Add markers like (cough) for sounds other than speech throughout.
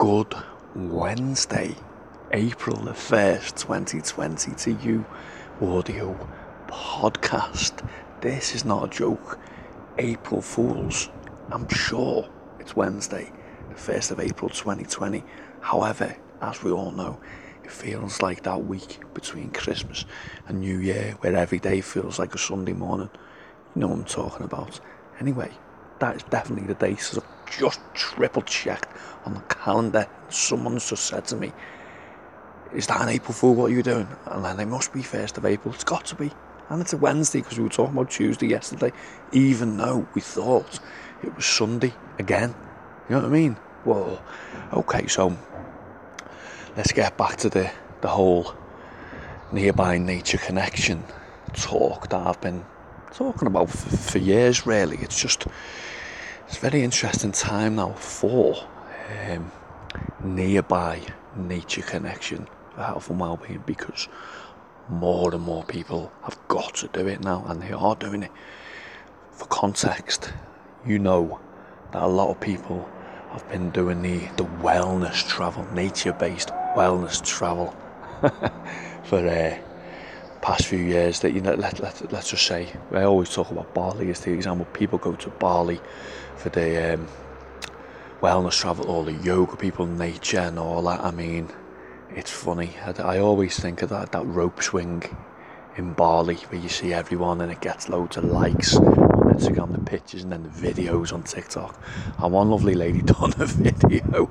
good Wednesday, April the 1st, 2020 to you, audio podcast. This is not a joke. April Fools. I'm sure it's Wednesday, the 1st of April 2020. However, as we all know, it feels like that week between Christmas and New Year where every day feels like a Sunday morning. You know what I'm talking about. Anyway, that is definitely the day. So I've just triple checked on the calendar. Someone's just said to me, Is that an April Fool? What are you doing? And then they must be 1st of April. It's got to be. And it's a Wednesday because we were talking about Tuesday yesterday, even though we thought it was Sunday again. You know what I mean? Well, Okay, so let's get back to the, the whole nearby nature connection talk that I've been talking about for, for years, really. It's just it's very interesting time now for um, nearby nature connection for health and well-being because more and more people have got to do it now and they are doing it for context you know that a lot of people have been doing the, the wellness travel nature-based wellness travel (laughs) for uh, past few years that you know let, let, let's just say I always talk about Bali as the example people go to Bali for the um, wellness travel, all the yoga people, nature, and all that. I mean, it's funny. I, I always think of that that rope swing in Bali where you see everyone and it gets loads of likes on Instagram, the pictures and then the videos on TikTok. And one lovely lady (laughs) done a video.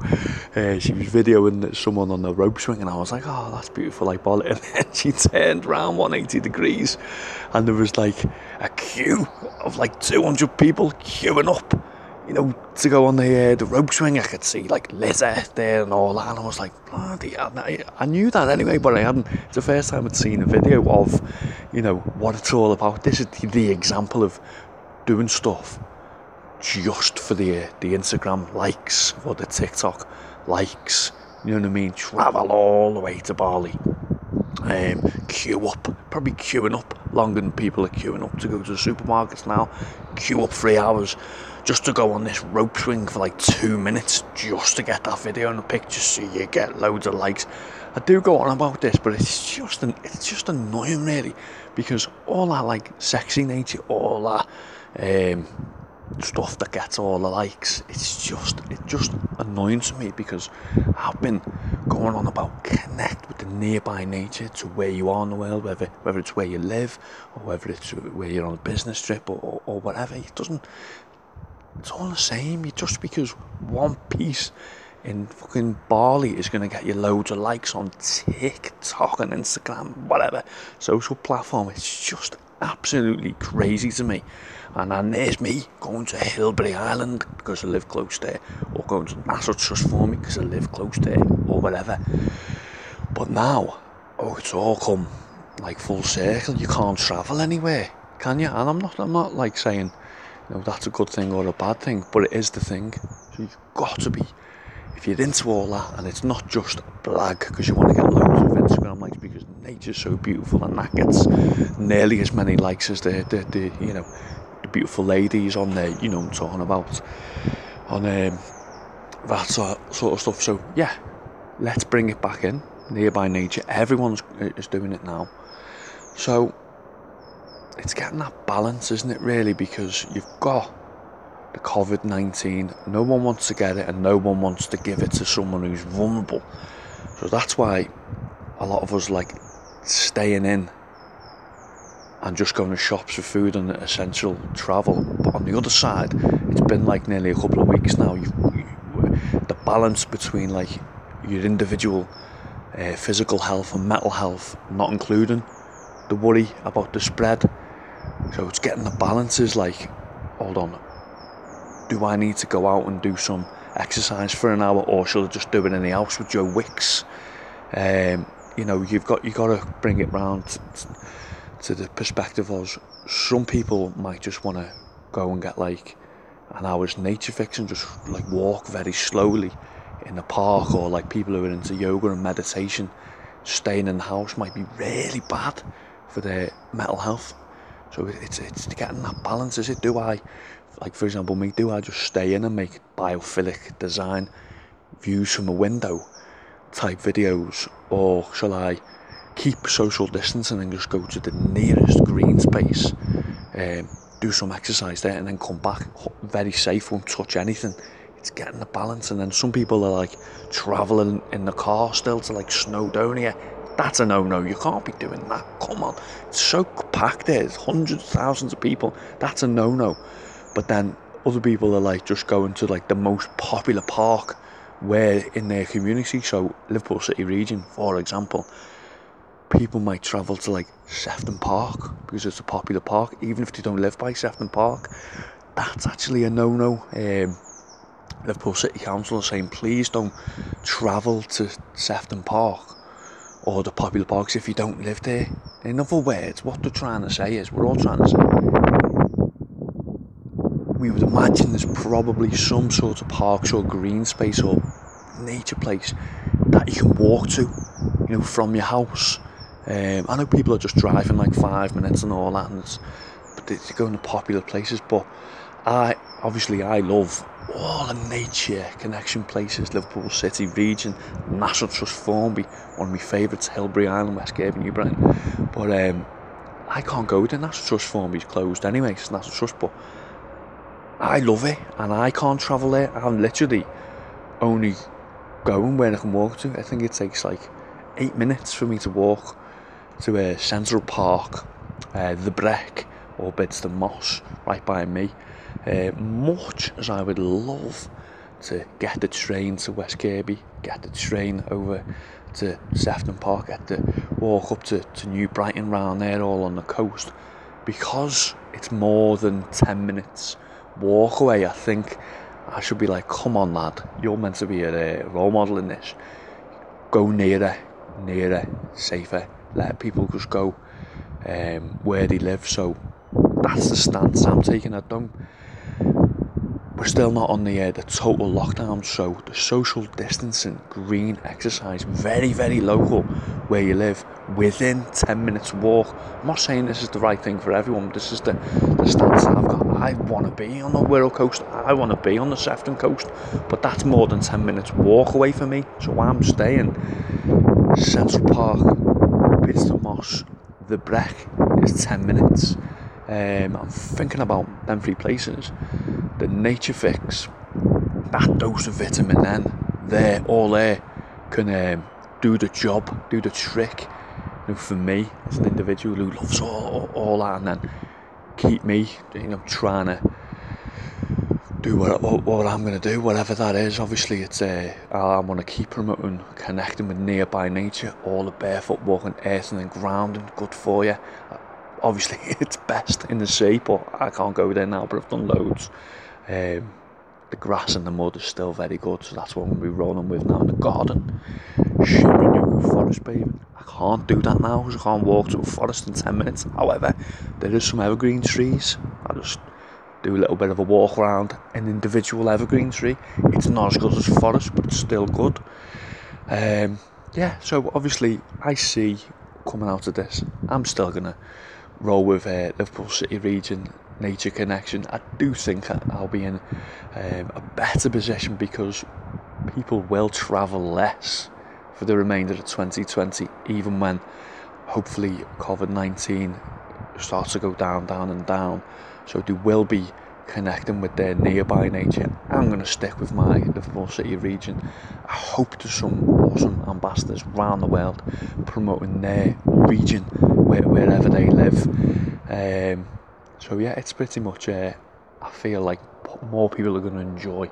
Uh, she was videoing someone on the rope swing, and I was like, "Oh, that's beautiful, like Bali." (laughs) And then she turned around 180 degrees, and there was like a queue of like 200 people queuing up you know, to go on the uh, the rope swing, I could see like Lizzie there and all that, and I was like, bloody, I, I knew that anyway, but I hadn't. It's the first time I'd seen a video of, you know, what it's all about. This is the example of doing stuff just for the the Instagram likes or the TikTok likes. You know what I mean? Travel all the way to Bali, um, queue up, probably queuing up longer than people are queuing up to go to the supermarkets now. Queue up three hours just to go on this rope swing for like two minutes just to get that video and the picture so you get loads of likes. I do go on about this, but it's just an, it's just annoying really because all that like sexy nature, all that um, stuff that gets all the likes, it's just it's just annoying to me because I've been going on about connect with the nearby nature to where you are in the world, whether whether it's where you live or whether it's where you're on a business trip or, or, or whatever. It doesn't it's all the same. You just because one piece in fucking Bali is going to get you loads of likes on TikTok and Instagram, whatever social platform. It's just absolutely crazy to me. And then there's me going to Hilbre Island because I live close there, or going to National Trust Formby because I live close there, or whatever. But now, oh, it's all come like full circle. You can't travel anywhere, can you? And I'm not, I'm not like saying you know, that's a good thing or a bad thing, but it is the thing. So you've got to be, if you're into all that, and it's not just blag because you want to get loads of Instagram likes because nature's so beautiful and that gets nearly as many likes as the, the, the you know, the beautiful ladies on there, you know I'm talking about, on um, that sort, sort of stuff. So yeah, let's bring it back in, nearby nature. Everyone's is doing it now. So it's getting that balance, isn't it, really? Because you've got the COVID 19, no one wants to get it, and no one wants to give it to someone who's vulnerable. So that's why a lot of us like staying in and just going to shops for food and essential travel. But on the other side, it's been like nearly a couple of weeks now. You, the balance between like your individual uh, physical health and mental health, not including the worry about the spread so it's getting the balances like, hold on, do I need to go out and do some exercise for an hour or should I just do it in the house with Joe Wicks? Um, you know, you've got you got to bring it round to, the perspective of some people might just want to go and get like an hour's nature fix and just like walk very slowly in the park or like people who are into yoga and meditation staying in the house might be really bad for their mental health so it's, it's getting that balance, is it? Do I, like for example, me, do I just stay in and make biophilic design views from a window type videos, or shall I keep social distancing and just go to the nearest green space, um, do some exercise there, and then come back very safe, won't touch anything. It's getting the balance, and then some people are like traveling in the car still to like Snowdonia. That's a no-no. You can't be doing that. Come on, it's so packed there. There's hundreds, thousands of people. That's a no-no. But then other people are like just going to like the most popular park where in their community. So Liverpool City region, for example, people might travel to like Sefton Park because it's a popular park, even if they don't live by Sefton Park. That's actually a no-no. Um, Liverpool City Council are saying please don't travel to Sefton Park or the popular parks if you don't live there. In other words, what they're trying to say is we're all trying to say we would imagine there's probably some sort of parks or green space or nature place that you can walk to, you know, from your house. Um, I know people are just driving like five minutes and all that, and but they're going to popular places. But I obviously I love all the nature connection places, Liverpool City region, National Trust Formby, one of my favourites, Hilbre Island, West Cape, New Brighton. But um, I can't go to National Trust Formby's closed anyway, it's National Trust. But I love it, and I can't travel there. I'm literally only going where I can walk to. I think it takes like eight minutes for me to walk to uh, Central Park, uh, the Breck, or Bidston Moss, right by me. Uh, much as I would love to get the train to West Kirby, get the train over to Sefton Park, get the walk up to, to New Brighton round there, all on the coast, because it's more than 10 minutes walk away, I think I should be like, come on, lad, you're meant to be a, role model in this. Go nearer, nearer, safer. Let people just go um, where they live. So that's the stance I'm taking. I don't we're still not on the uh, the total lockdown, so the social distancing, green exercise, very very local where you live, within 10 minutes walk. I'm not saying this is the right thing for everyone. But this is the the stance that I've got. I want to be on the Wirral coast. I want to be on the Sefton coast, but that's more than 10 minutes walk away for me. So I'm staying. Central Park, Bidston Moss, the Breck is 10 minutes. Um, I'm thinking about them three places. The Nature Fix, that dose of vitamin N, there, all there, can um, do the job, do the trick. You know, for me, as an individual who loves all, all that, and then keep me, you know, trying to do what, what, what I'm going to do, whatever that is. Obviously, it's uh, I want to keep promoting connecting with nearby nature, all the barefoot walking, earth and grounding, good for you obviously (laughs) it's best in the sea, but I can't go there now. But I've done loads. Um, the grass and the mud is still very good, so that's what to be rolling with now in the garden. Shimmering forest bathing. I can't do that now because I can't walk to a forest in 10 minutes. However, there is some evergreen trees. I just do a little bit of a walk around an individual evergreen tree. It's not as good as forest, but it's still good. Um, yeah, so obviously I see coming out of this, I'm still going to roll with uh, Liverpool City region nature connection. I do think I'll be in um, a better position because people will travel less for the remainder of 2020, even when hopefully COVID 19 starts to go down, down, and down. So they will be connecting with their nearby nature. I'm going to stick with my Liverpool City region. I hope there's some awesome ambassadors around the world promoting their region where, wherever they live. Um, so yeah, it's pretty much. Uh, I feel like more people are going to enjoy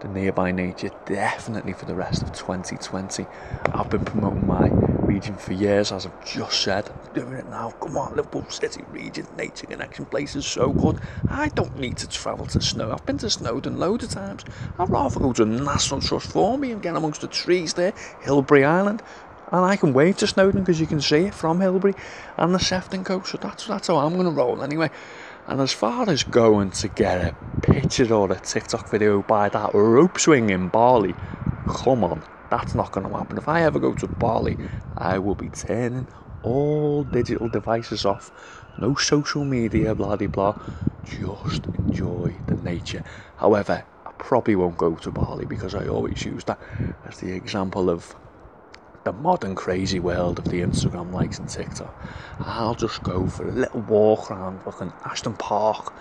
the nearby nature definitely for the rest of 2020. I've been promoting my region for years, as I've just said. I'm doing it now. Come on, Liverpool City region, nature connection place is so good. I don't need to travel to Snow. I've been to Snowdon loads of times. I'd rather go to National Trust Formby and get amongst the trees there, Hilbre Island. And I can wave to Snowdon because you can see it from Hilbre and the Sefton coast. So that's, that's how I'm going to roll anyway. And as far as going to get a picture or a TikTok video by that rope swing in Bali, come on, that's not going to happen. If I ever go to Bali, I will be turning all digital devices off. No social media, blah blah blah. Just enjoy the nature. However, I probably won't go to Bali because I always use that as the example of the modern crazy world of the Instagram likes and TikTok. I'll just go for a little walk around fucking Ashton Park,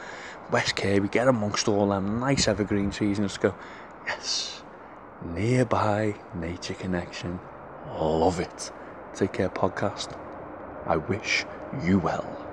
West Kirby, get amongst all them nice evergreen trees and just go, yes, nearby nature connection. Love it. Take care, podcast. I wish you well.